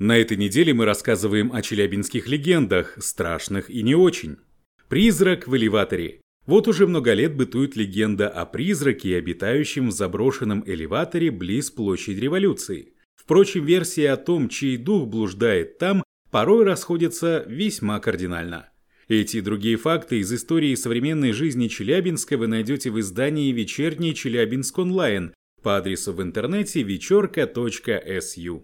На этой неделе мы рассказываем о челябинских легендах, страшных и не очень. Призрак в элеваторе. Вот уже много лет бытует легенда о призраке, обитающем в заброшенном элеваторе близ площади революции. Впрочем, версия о том, чей дух блуждает там, порой расходятся весьма кардинально. Эти и другие факты из истории современной жизни Челябинска вы найдете в издании «Вечерний Челябинск онлайн» по адресу в интернете вечерка.су.